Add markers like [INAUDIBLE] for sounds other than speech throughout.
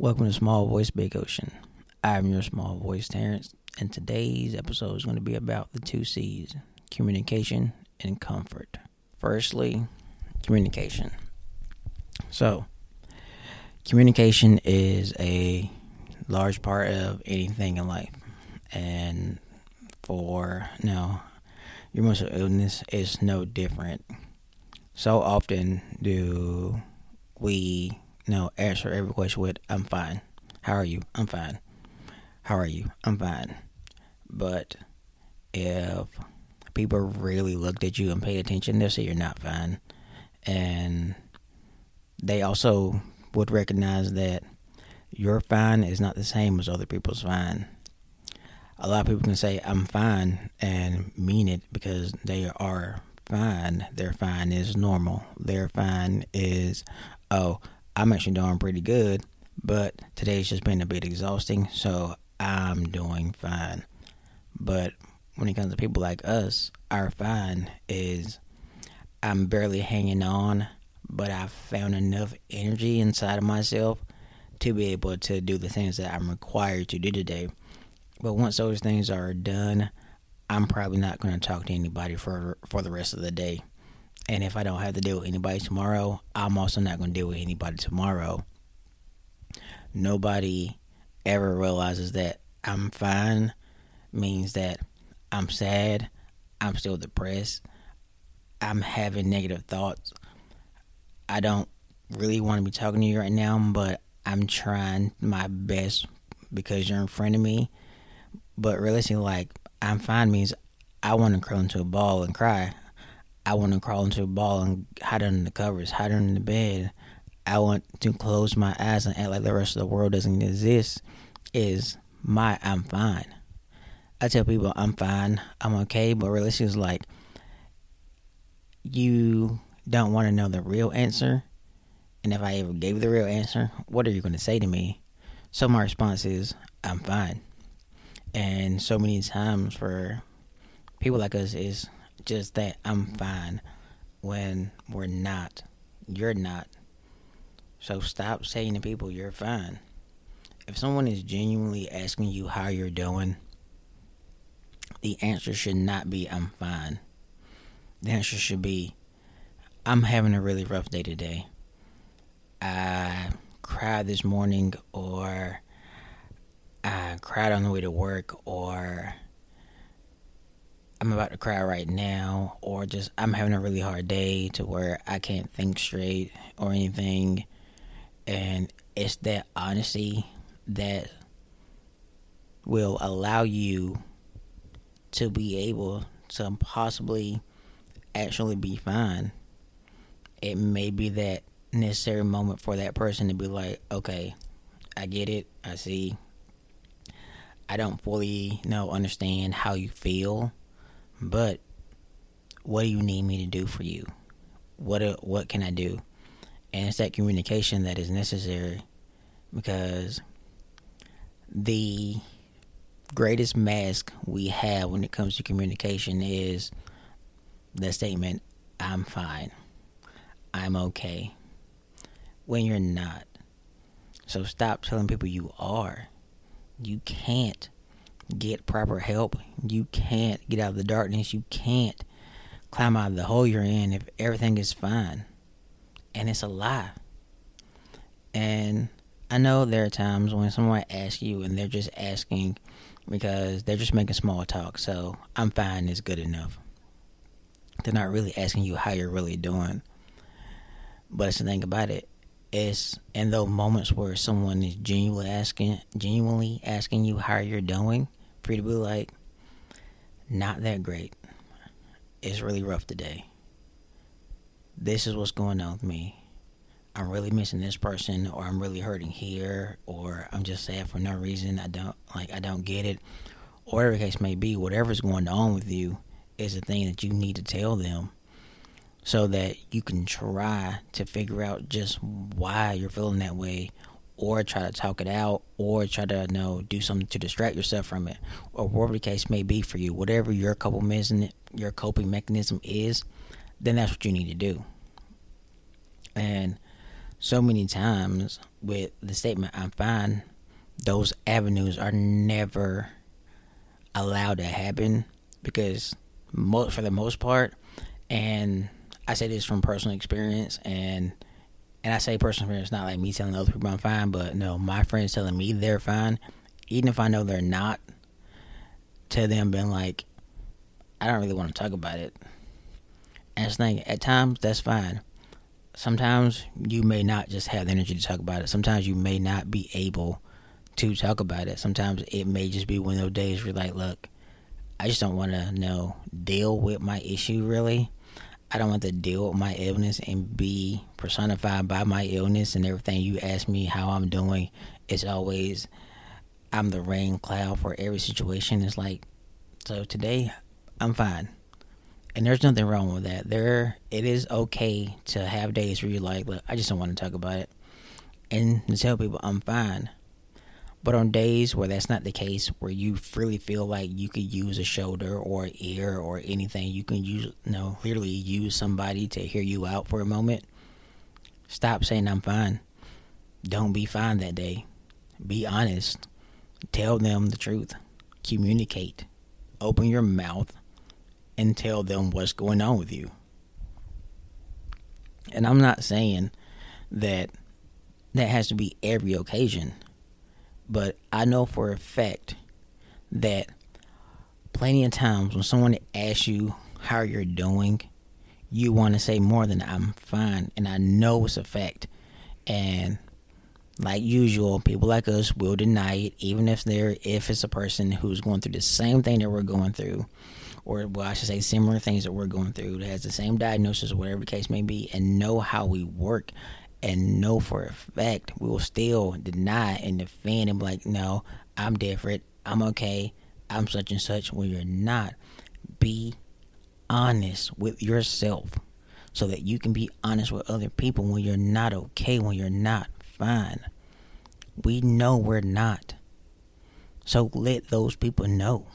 Welcome to Small Voice Big Ocean. I'm your small voice Terrence, and today's episode is going to be about the two C's communication and comfort. Firstly, communication. So, communication is a large part of anything in life, and for now, your mental illness is no different. So often do we you know answer every question with "I'm fine." How are you? I'm fine. How are you? I'm fine. But if people really looked at you and paid attention, they'll say you're not fine. And they also would recognize that your fine is not the same as other people's fine. A lot of people can say, I'm fine, and mean it because they are fine. Their fine is normal. Their fine is, oh, I'm actually doing pretty good, but today's just been a bit exhausting, so I'm doing fine. But when it comes to people like us, our fine is I'm barely hanging on, but I've found enough energy inside of myself to be able to do the things that I'm required to do today. But once those things are done, I'm probably not going to talk to anybody for for the rest of the day. And if I don't have to deal with anybody tomorrow, I'm also not going to deal with anybody tomorrow. Nobody ever realizes that I'm fine means that I'm sad, I'm still depressed, I'm having negative thoughts. I don't really want to be talking to you right now, but I'm trying my best because you're in front of me. But realistically, like, I'm fine means I want to curl into a ball and cry. I want to crawl into a ball and hide under the covers, hide under the bed. I want to close my eyes and act like the rest of the world doesn't exist. Is my I'm fine. I tell people I'm fine, I'm okay, but really, it's like you don't want to know the real answer. And if I ever gave the real answer, what are you going to say to me? So my response is, I'm fine. And so many times for people like us is just that I'm fine when we're not. You're not. So stop saying to people you're fine. If someone is genuinely asking you how you're doing, the answer should not be I'm fine. The answer should be I'm having a really rough day today. I cried this morning or I cried on the way to work or I'm about to cry right now, or just I'm having a really hard day to where I can't think straight or anything. And it's that honesty that will allow you to be able to possibly actually be fine. It may be that necessary moment for that person to be like, okay, I get it, I see. I don't fully know, understand how you feel but what do you need me to do for you? What uh, what can I do? And it's that communication that is necessary because the greatest mask we have when it comes to communication is the statement I'm fine. I'm okay. When you're not. So stop telling people you are. You can't get proper help. You can't get out of the darkness. You can't climb out of the hole you're in if everything is fine. And it's a lie. And I know there are times when someone asks you and they're just asking because they're just making small talk. So I'm fine is good enough. They're not really asking you how you're really doing. But it's the thing about it. it is in those moments where someone is genuinely asking genuinely asking you how you're doing to be like, not that great. It's really rough today. This is what's going on with me. I'm really missing this person, or I'm really hurting here, or I'm just sad for no reason. I don't like, I don't get it, or whatever case may be. Whatever's going on with you is a thing that you need to tell them, so that you can try to figure out just why you're feeling that way, or try to talk it out or try to you know do something to distract yourself from it. Or whatever the case may be for you whatever your coping mechanism your coping mechanism is then that's what you need to do. And so many times with the statement I'm fine, those avenues are never allowed to happen because most for the most part and I say this from personal experience and and I say personal experience not like me telling other people I'm fine, but no, my friends telling me they're fine, even if I know they're not, to them being like, I don't really want to talk about it. And it's like at times that's fine. Sometimes you may not just have the energy to talk about it. Sometimes you may not be able to talk about it. Sometimes it may just be one of those days where you're like, look, I just don't want to know deal with my issue really. I don't want to deal with my illness and be personified by my illness and everything. You ask me how I'm doing, it's always I'm the rain cloud for every situation. It's like so today I'm fine. And there's nothing wrong with that. There it is okay to have days where you're like, look, I just don't want to talk about it. And to tell people I'm fine. But on days where that's not the case, where you really feel like you could use a shoulder or ear or anything, you can use, you know, literally use somebody to hear you out for a moment. Stop saying I'm fine. Don't be fine that day. Be honest. Tell them the truth. Communicate. Open your mouth and tell them what's going on with you. And I'm not saying that that has to be every occasion, but I know for a fact that plenty of times when someone asks you how you're doing, you want to say more than I'm fine, and I know it's a fact. And like usual, people like us will deny it, even if they're if it's a person who's going through the same thing that we're going through, or well, I should say similar things that we're going through, that has the same diagnosis or whatever the case may be, and know how we work, and know for a fact we will still deny and defend and be like, no, I'm different, I'm okay, I'm such and such. When you're not, be honest with yourself so that you can be honest with other people when you're not okay, when you're not fine. We know we're not. So let those people know.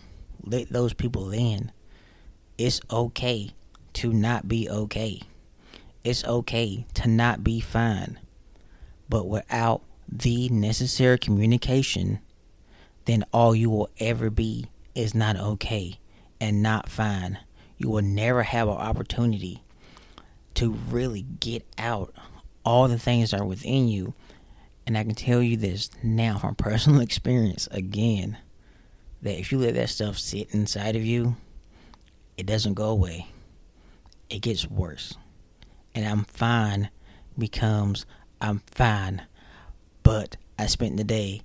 Let those people in. It's okay to not be okay. It's okay to not be fine. But without the necessary communication, then all you will ever be is not okay and not fine. You will never have an opportunity to really get out all the things that are within you and I can tell you this now from [LAUGHS] personal experience again that if you let that stuff sit inside of you, it doesn't go away. It gets worse. And I'm fine becomes I'm fine, but I spent the day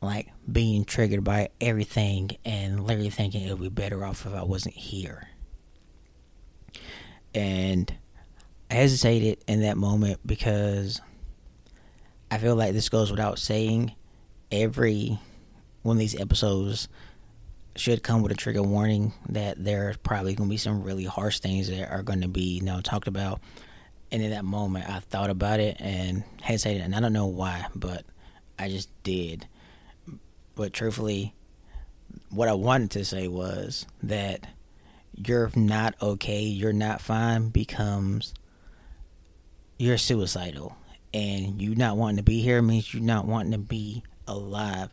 like being triggered by everything and literally thinking it would be better off if I wasn't here. And I hesitated in that moment because I feel like this goes without saying. Every one of these episodes should come with a trigger warning that there's probably going to be some really harsh things that are going to be you know talked about. And in that moment, I thought about it and hesitated, and I don't know why, but I just did. But truthfully, what I wanted to say was that you're not okay, you're not fine becomes you're suicidal and you not wanting to be here means you not wanting to be alive.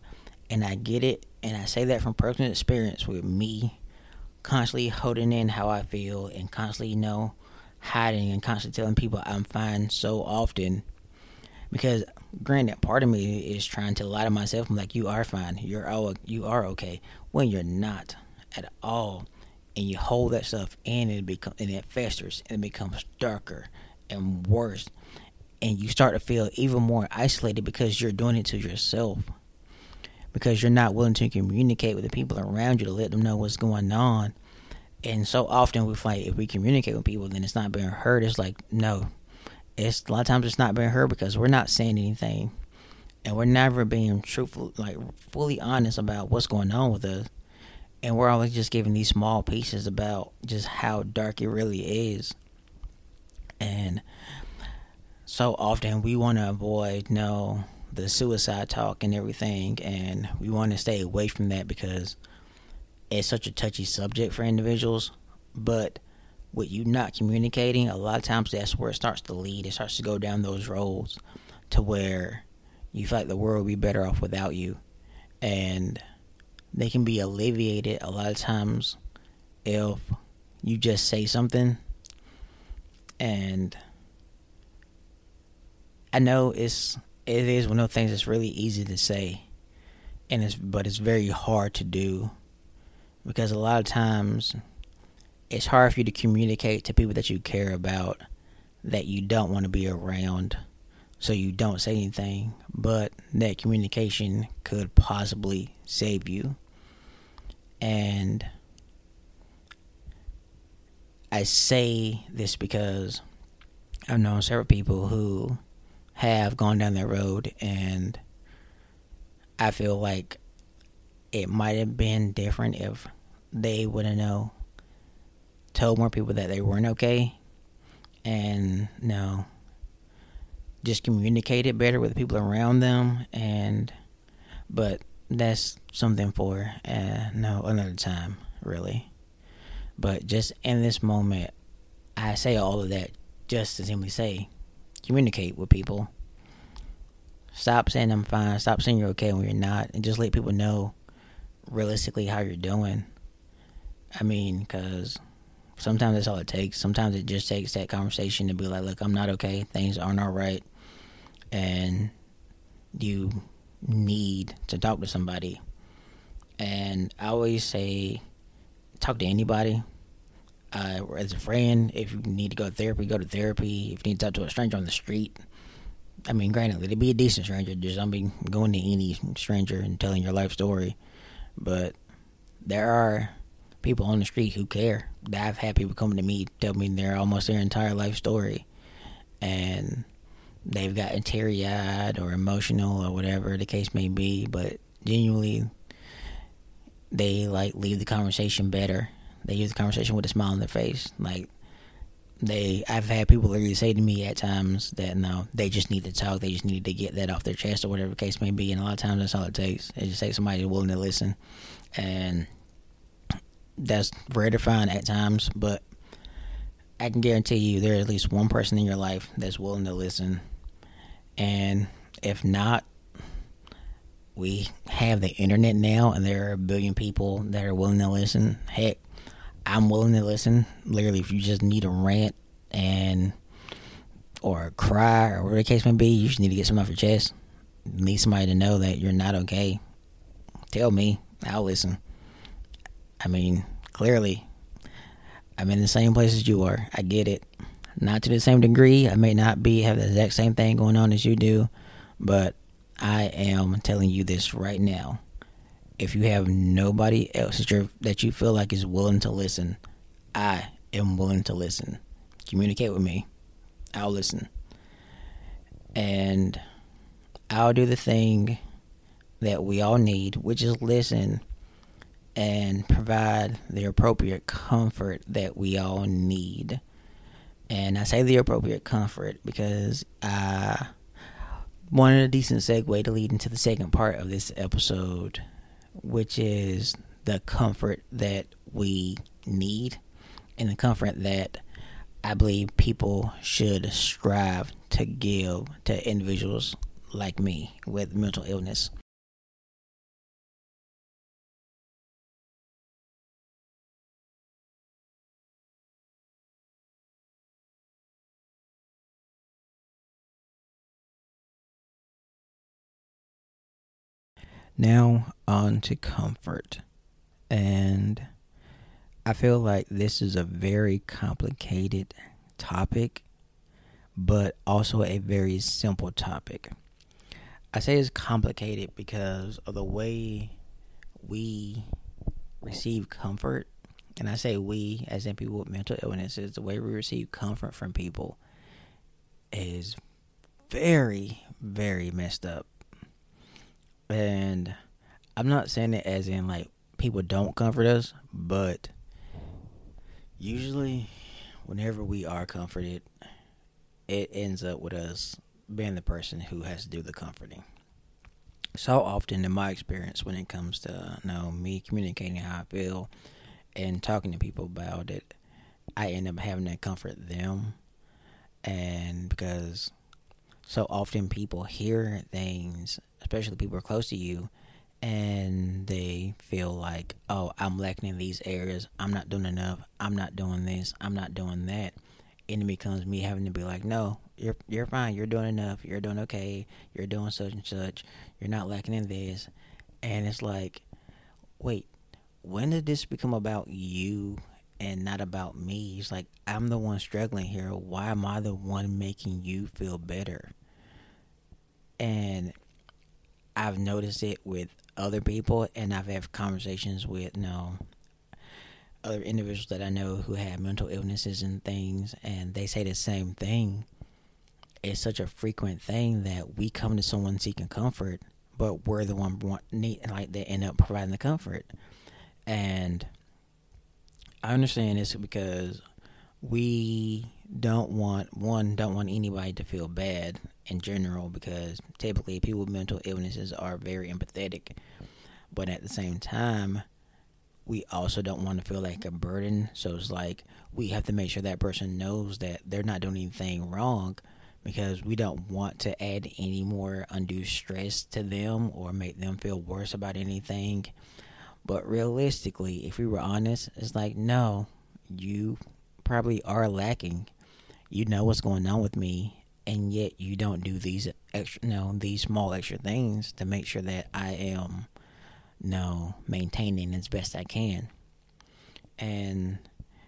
And I get it, and I say that from personal experience with me constantly holding in how I feel and constantly, you know, hiding and constantly telling people I'm fine so often. Because granted, part of me is trying to lie to myself. I'm like, you are fine. You're all you are okay. When you're not at all. And you hold that stuff in and it becomes and it festers and it becomes darker and worse and you start to feel even more isolated because you're doing it to yourself because you're not willing to communicate with the people around you to let them know what's going on. And so often we find if we communicate with people then it's not being heard. It's like no it's a lot of times it's not being heard because we're not saying anything. And we're never being truthful like fully honest about what's going on with us. And we're always just giving these small pieces about just how dark it really is. And so often we want to avoid know the suicide talk and everything and we want to stay away from that because it's such a touchy subject for individuals but with you not communicating, a lot of times that's where it starts to lead. It starts to go down those roads to where you feel like the world would be better off without you. And they can be alleviated a lot of times if you just say something and I know it's it is one of those things that's really easy to say and it's but it's very hard to do because a lot of times it's hard for you to communicate to people that you care about that you don't want to be around so you don't say anything but that communication could possibly save you. And I say this because I've known several people who have gone down that road and I feel like it might have been different if they would have know told more people that they weren't okay and no just communicated better with the people around them and but that's something for uh, no another time really. But just in this moment i say all of that just to simply say communicate with people stop saying i'm fine stop saying you're okay when you're not and just let people know realistically how you're doing i mean because Sometimes that's all it takes. Sometimes it just takes that conversation to be like, look, I'm not okay. Things aren't all right. And you need to talk to somebody. And I always say, talk to anybody. Uh, as a friend, if you need to go to therapy, go to therapy. If you need to talk to a stranger on the street, I mean, granted, it'd be a decent stranger. Just don't be going to any stranger and telling your life story. But there are people on the street who care. I've had people coming to me tell me their almost their entire life story, and they've gotten teary eyed or emotional or whatever the case may be. But genuinely, they like leave the conversation better. They use the conversation with a smile on their face. Like they, I've had people literally say to me at times that no, they just need to talk. They just need to get that off their chest or whatever the case may be. And a lot of times that's all it takes. It just takes somebody willing to listen, and that's rare to find at times, but I can guarantee you there's at least one person in your life that's willing to listen. And if not, we have the internet now, and there are a billion people that are willing to listen. Heck, I'm willing to listen. Literally, if you just need a rant and or a cry or whatever the case may be, you just need to get something off your chest. Need somebody to know that you're not okay. Tell me, I'll listen. I mean, clearly, I'm in the same place as you are. I get it. Not to the same degree. I may not be have the exact same thing going on as you do, but I am telling you this right now. If you have nobody else that, that you feel like is willing to listen, I am willing to listen. Communicate with me. I'll listen. And I'll do the thing that we all need, which is listen and provide the appropriate comfort that we all need. And I say the appropriate comfort because I wanted a decent segue to lead into the second part of this episode, which is the comfort that we need and the comfort that I believe people should strive to give to individuals like me with mental illness. Now, on to comfort. And I feel like this is a very complicated topic, but also a very simple topic. I say it's complicated because of the way we receive comfort. And I say we, as in people with mental illnesses, the way we receive comfort from people is very, very messed up. And I'm not saying it as in like people don't comfort us, but usually whenever we are comforted, it ends up with us being the person who has to do the comforting. So often, in my experience, when it comes to uh, you know me communicating how I feel and talking to people about it, I end up having to comfort them. And because so often people hear things, especially people are close to you, and they feel like, oh, I'm lacking in these areas. I'm not doing enough. I'm not doing this. I'm not doing that. And it becomes me having to be like, no, you're you're fine. You're doing enough. You're doing okay. You're doing such and such. You're not lacking in this. And it's like, wait, when did this become about you and not about me? It's like I'm the one struggling here. Why am I the one making you feel better? And I've noticed it with other people, and I've had conversations with you know other individuals that I know who have mental illnesses and things, and they say the same thing. It's such a frequent thing that we come to someone seeking comfort, but we're the one want, need like they end up providing the comfort, and I understand this because we don't want one don't want anybody to feel bad in general because typically people with mental illnesses are very empathetic. But at the same time we also don't want to feel like a burden. So it's like we have to make sure that person knows that they're not doing anything wrong because we don't want to add any more undue stress to them or make them feel worse about anything. But realistically if we were honest it's like no you probably are lacking. You know what's going on with me and yet you don't do these extra you know these small extra things to make sure that I am you know maintaining as best I can. And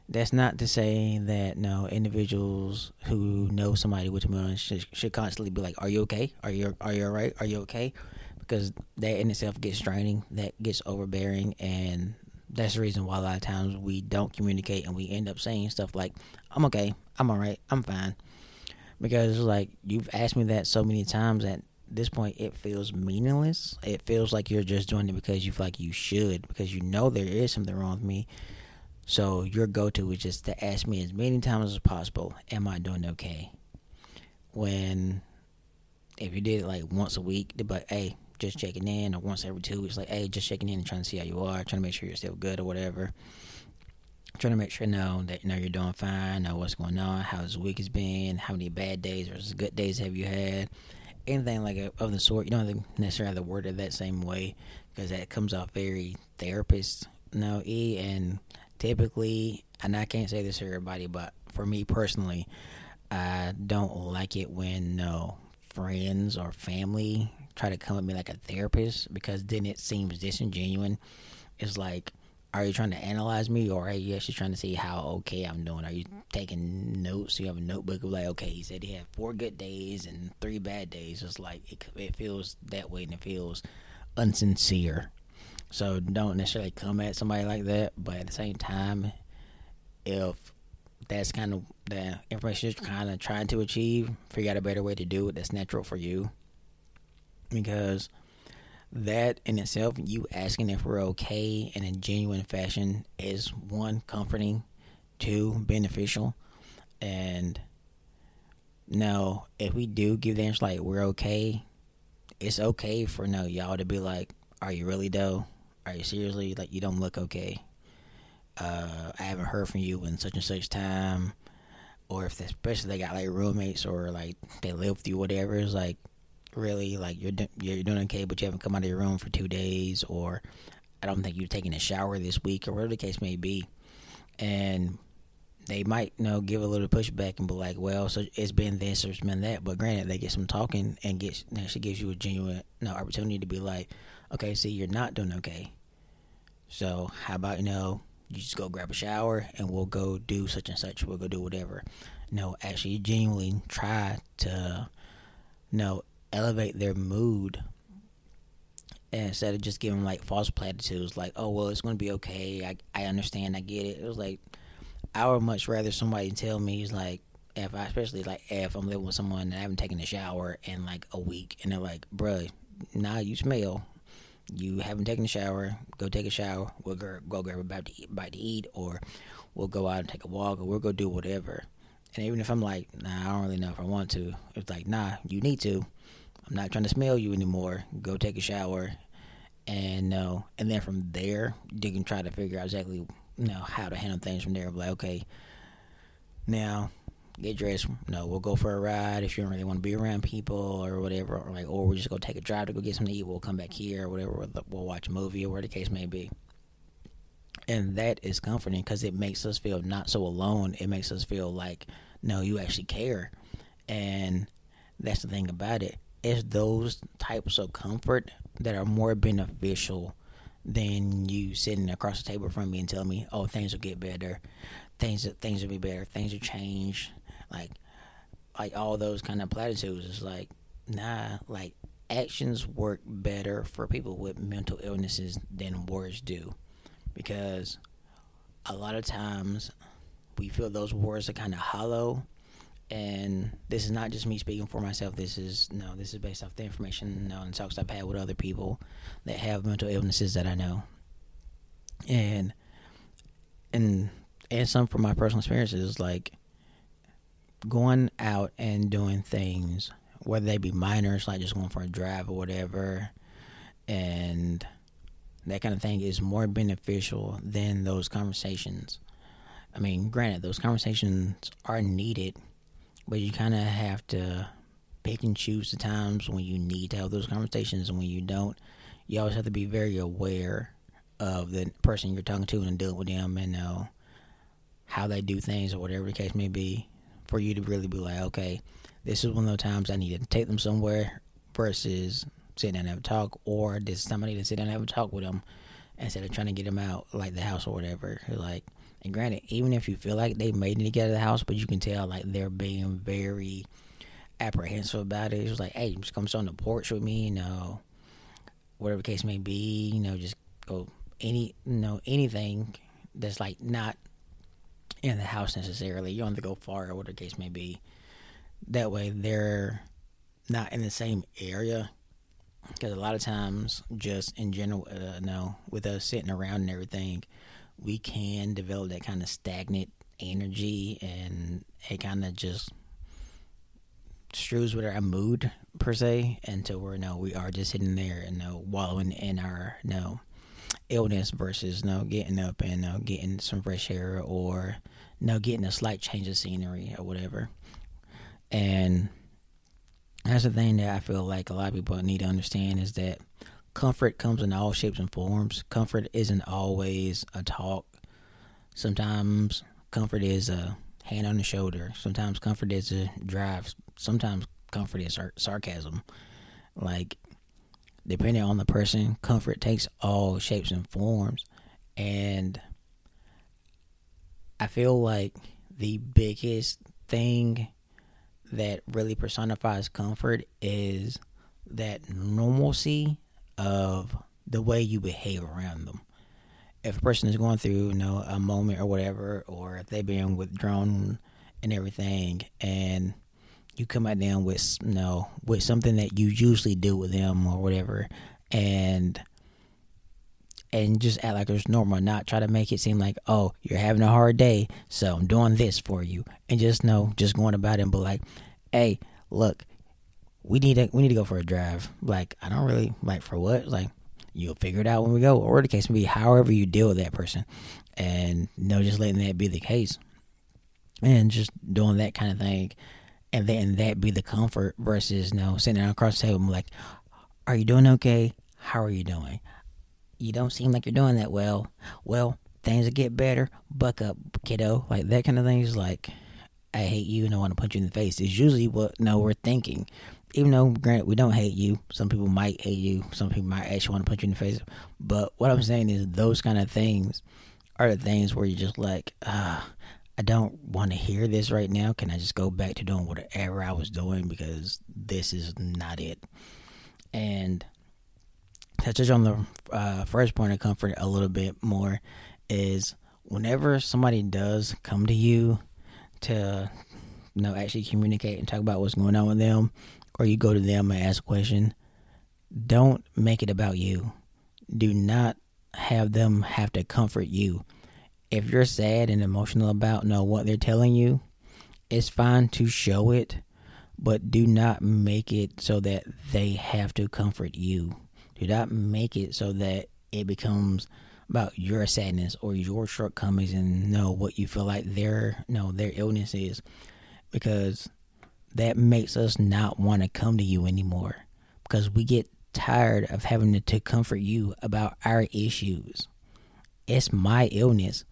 that's not to say that no individuals who know somebody with dementia should, should constantly be like are you okay? Are you are you all right are you okay? Because that in itself gets draining that gets overbearing and that's the reason why a lot of times we don't communicate and we end up saying stuff like i'm okay. I'm all right i'm fine because like you've asked me that so many times at this point it feels meaningless. It feels like you're just doing it because you feel like you should because you know there is something wrong with me. So your go-to is just to ask me as many times as possible am i doing okay? When if you did it like once a week but hey just checking in or once every two weeks like hey just checking in and trying to see how you are trying to make sure you're still good or whatever trying to make sure know that you know you're doing fine, know what's going on, how this week has been, how many bad days versus good days have you had, anything like a, of the sort. You don't necessarily have to word it that same way because that comes off very therapist you know e and typically, and I can't say this to everybody, but for me personally, I don't like it when no friends or family try to come at me like a therapist because then it seems disingenuous. It's like are you trying to analyze me or are you actually trying to see how okay I'm doing? Are you taking notes? You have a notebook of like, okay, he said he had four good days and three bad days. It's like it, it feels that way and it feels unsincere. So don't necessarily come at somebody like that, but at the same time, if that's kind of the information you're kind of trying to achieve, figure out a better way to do it that's natural for you. Because that in itself, you asking if we're okay in a genuine fashion, is one comforting, two beneficial, and now if we do give the answer like we're okay, it's okay for no y'all to be like, are you really though? Are you seriously like you don't look okay? Uh, I haven't heard from you in such and such time, or if especially they got like roommates or like they live with you, whatever. It's like really like you're you're doing okay, but you haven't come out of your room for two days, or I don't think you're taking a shower this week, or whatever the case may be, and they might you know give a little pushback and be like, well, so it's been this or it's been that, but granted, they get some talking and get actually gives you a genuine you know, opportunity to be like, okay, see, you're not doing okay, so how about you know you just go grab a shower and we'll go do such and such. We'll go do whatever. no, actually, genuinely try to, you know, elevate their mood instead of just giving like false platitudes like oh well it's going to be okay. I, I understand. I get it. It was like i would much rather somebody tell me it's like if i especially like if i'm living with someone and i haven't taken a shower in like a week and they're like bruh nah you smell. You haven't taken a shower. Go take a shower. We'll go, go grab a bite to, eat, bite to eat or we'll go out and take a walk or we'll go do whatever. And even if i'm like nah i don't really know if i want to it's like nah you need to I'm not trying to smell you anymore. Go take a shower, and no, and then from there you can try to figure out exactly you know how to handle things from there. Like, okay, Now, get dressed. No, we'll go for a ride if you don't really want to be around people or whatever. Or like, or we'll just go take a drive to go get something to eat. We'll come back here or whatever. We'll watch a movie or whatever the case may be. And that is comforting because it makes us feel not so alone. It makes us feel like, no, you actually care. And that's the thing about it. It's those types of comfort that are more beneficial than you sitting across the table from me and telling me, "Oh, things will get better, things things will be better, things will change." Like, like all those kind of platitudes. It's like, nah, like actions work better for people with mental illnesses than words do, because a lot of times we feel those words are kind of hollow and this is not just me speaking for myself. This is no, this is based off the information and talks I've had with other people that have mental illnesses that I know, and and and some from my personal experiences, like going out and doing things, whether they be minors, like just going for a drive or whatever, and that kind of thing is more beneficial than those conversations. I mean, granted, those conversations are needed but you kind of have to pick and choose the times when you need to have those conversations and when you don't. You always have to be very aware of the person you're talking to and dealing with them and how they do things or whatever the case may be for you to really be like, okay, this is one of those times I need to take them somewhere versus sitting down and have a talk, or this is somebody to sit down and have a talk with them instead of trying to get them out like the house or whatever. Like and granted, even if you feel like they made it to get out of the house, but you can tell like they're being very apprehensive about it. It's like, hey, just come sit on the porch with me, you know, whatever case may be, you know, just go any, you know, anything that's like not in the house necessarily. You don't have to go far or whatever case may be. That way, they're not in the same area. Because a lot of times, just in general, uh, no, with us sitting around and everything, we can develop that kind of stagnant energy and it kind of just strews with our mood per se until we're no we are just sitting there and no wallowing in our no illness versus no getting up and no getting some fresh air or no getting a slight change of scenery or whatever. And that's the thing that i feel like a lot of people need to understand is that comfort comes in all shapes and forms. Comfort isn't always a talk. Sometimes comfort is a hand on the shoulder. Sometimes comfort is a drive. Sometimes comfort is sar- sarcasm. Like, depending on the person, comfort takes all shapes and forms. And I feel like the biggest thing that really personifies comfort is that normalcy of the way you behave around them. If a person is going through, you know, a moment or whatever, or if they're being withdrawn and everything, and you come at them with, you know, with something that you usually do with them or whatever, and and just act like it's normal, not try to make it seem like, oh, you're having a hard day, so I'm doing this for you, and just know, just going about it, and be like, hey, look, we need to we need to go for a drive. Like I don't really like for what like you'll figure it out when we go, or the case may be. However you deal with that person, and you know just letting that be the case, and just doing that kind of thing, and then that be the comfort versus you know sitting down across the table and like, are you doing okay? How are you doing? You don't seem like you're doing that well. Well, things will get better. Buck up, kiddo. Like that kind of thing is like. I hate you and I want to punch you in the face. Is usually what no we're thinking even though granted we don't hate you, some people might hate you, some people might actually want to punch you in the face. But what I'm saying is those kind of things are the things where you're just like, ah, I don't want to hear this right now. Can I just go back to doing whatever I was doing because this is not it. And to touch on the uh, first point of comfort a little bit more is whenever somebody does come to you to you know actually communicate and talk about what's going on with them or you go to them and ask a question, don't make it about you. Do not have them have to comfort you. If you're sad and emotional about know what they're telling you, it's fine to show it, but do not make it so that they have to comfort you. Do not make it so that it becomes about your sadness or your shortcomings and know what you feel like their no their illness is because that makes us not want to come to you anymore because we get tired of having to, to comfort you about our issues. It's my illness.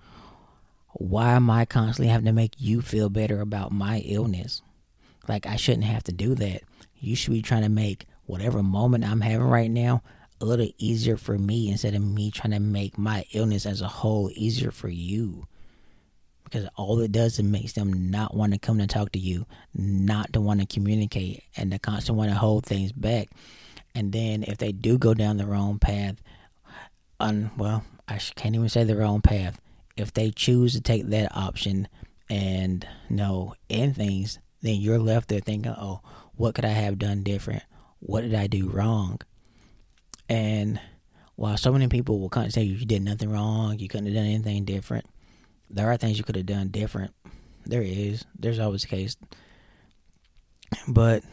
Why am i constantly having to make you feel better about my illness? Like i shouldn't have to do that. You should be trying to make whatever moment i'm having right now a little easier for me instead of me trying to make my illness as a whole easier for you. Because all it does is makes them not want to come to talk to you, not to want to communicate, and to constantly want to hold things back. And then if they do go down the wrong path, well, I can't even say the wrong path. If they choose to take that option and no end things, then you're left there thinking, oh, what could I have done different? What did I do wrong? And while so many people will and say you did nothing wrong, you couldn't have done anything different, there are things you could have done different. There is. There's always a case. But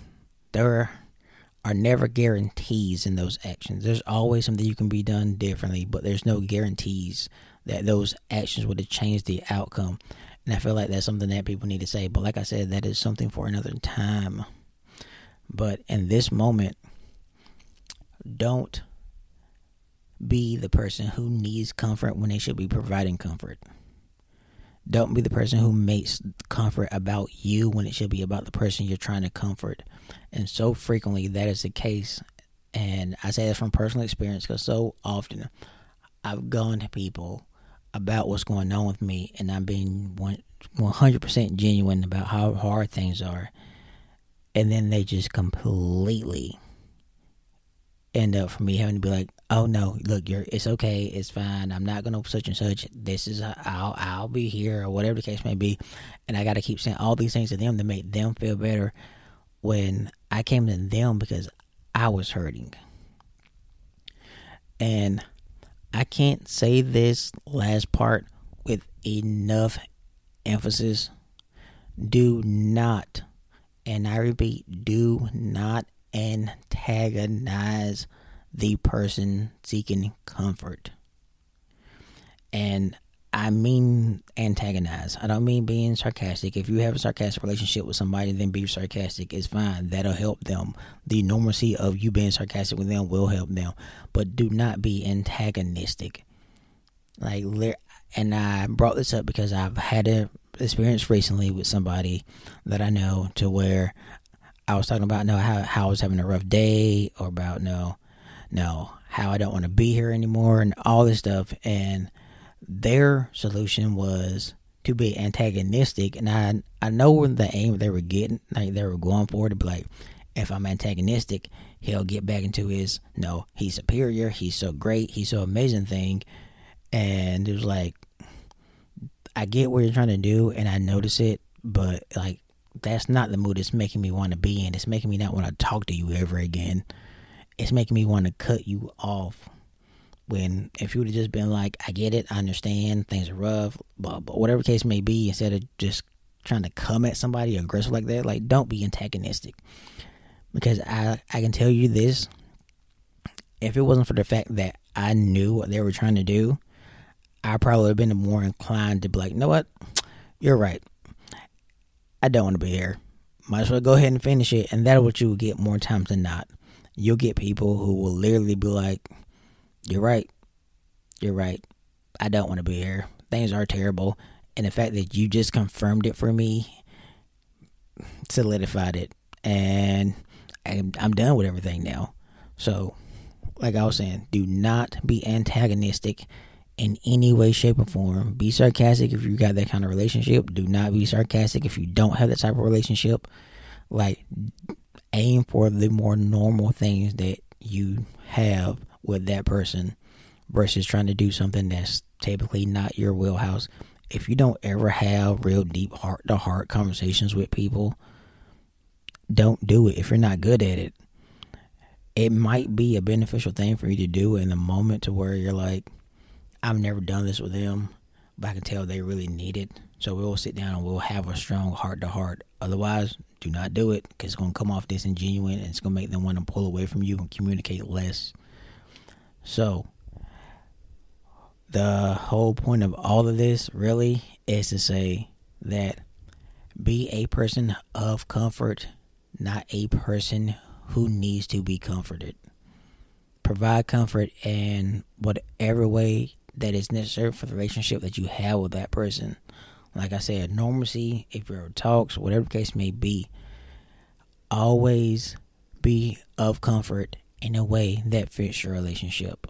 there are never guarantees in those actions. There's always something you can be done differently, but there's no guarantees that those actions would have changed the outcome. And I feel like that's something that people need to say. But like I said, that is something for another time. But in this moment, don't be the person who needs comfort when they should be providing comfort. Don't be the person who makes comfort about you when it should be about the person you're trying to comfort. And so frequently that is the case. And I say this from personal experience because so often I've gone to people about what's going on with me and I'm being 100% genuine about how hard things are. And then they just completely end up for me having to be like, oh no, look, you're it's okay, it's fine. I'm not gonna such and such. This is I'll I'll be here or whatever the case may be, and I got to keep saying all these things to them to make them feel better. When I came to them because I was hurting, and I can't say this last part with enough emphasis. Do not, and I repeat, do not antagonize the person seeking comfort. And I mean antagonize. I don't mean being sarcastic. If you have a sarcastic relationship with somebody, then be sarcastic. It's fine. That'll help them. The normalcy of you being sarcastic with them will help them. But do not be antagonistic. Like, and I brought this up because I've had an experience recently with somebody that I know to where I was talking about no how, how I was having a rough day or about no no how I don't want to be here anymore and all this stuff and their solution was to be antagonistic and I I know the aim they were getting like they were going for to be like if I'm antagonistic he'll get back into his no he's superior he's so great he's so amazing thing and it was like I get what you're trying to do and I notice it but like that's not the mood it's making me want to be in. It's making me not want to talk to you ever again. It's making me want to cut you off. When if you would have just been like, I get it, I understand, things are rough, but, but whatever case may be, instead of just trying to come at somebody aggressive like that, like don't be antagonistic. Because I I can tell you this, if it wasn't for the fact that I knew what they were trying to do, I probably would have been more inclined to be like, you know what? You're right. I don't want to be here. Might as well go ahead and finish it. And that's what you will get more times than not. You'll get people who will literally be like, You're right. You're right. I don't want to be here. Things are terrible. And the fact that you just confirmed it for me solidified it. And I'm, I'm done with everything now. So, like I was saying, do not be antagonistic in any way, shape, or form. Be sarcastic if you got that kind of relationship. Do not be sarcastic if you don't have that type of relationship. Like, aim for the more normal things that you have with that person versus trying to do something that's typically not your wheelhouse. If you don't ever have real deep heart to heart conversations with people, don't do it if you're not good at it. It might be a beneficial thing for you to do in the moment to where you're like, I've never done this with them, but I can tell they really need it. So we'll sit down and we'll have a strong heart to heart. Otherwise, do not do it because it's going to come off disingenuous and it's going to make them want to pull away from you and communicate less. So, the whole point of all of this really is to say that be a person of comfort, not a person who needs to be comforted. Provide comfort in whatever way that is necessary for the relationship that you have with that person. Like I said, normalcy, if you're talks, whatever the case may be, always be of comfort in a way that fits your relationship.